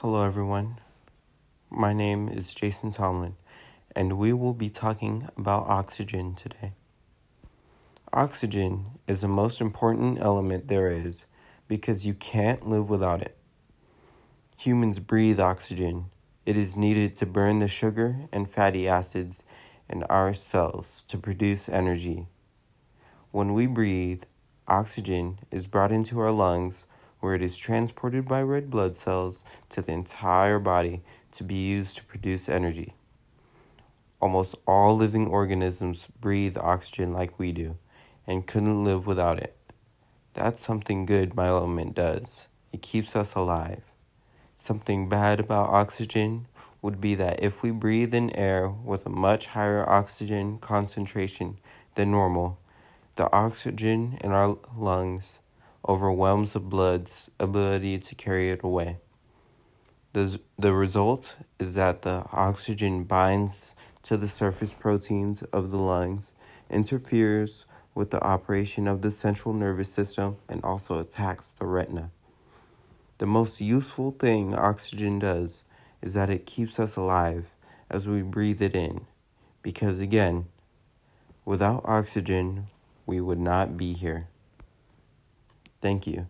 Hello, everyone. My name is Jason Tomlin, and we will be talking about oxygen today. Oxygen is the most important element there is because you can't live without it. Humans breathe oxygen. It is needed to burn the sugar and fatty acids in our cells to produce energy. When we breathe, oxygen is brought into our lungs where it is transported by red blood cells to the entire body to be used to produce energy. Almost all living organisms breathe oxygen like we do and couldn't live without it. That's something good my element does. It keeps us alive. Something bad about oxygen would be that if we breathe in air with a much higher oxygen concentration than normal, the oxygen in our lungs overwhelms the blood's ability to carry it away. The, the result is that the oxygen binds to the surface proteins of the lungs, interferes with the operation of the central nervous system, and also attacks the retina. The most useful thing oxygen does is that it keeps us alive as we breathe it in, because again, without oxygen, we would not be here. Thank you.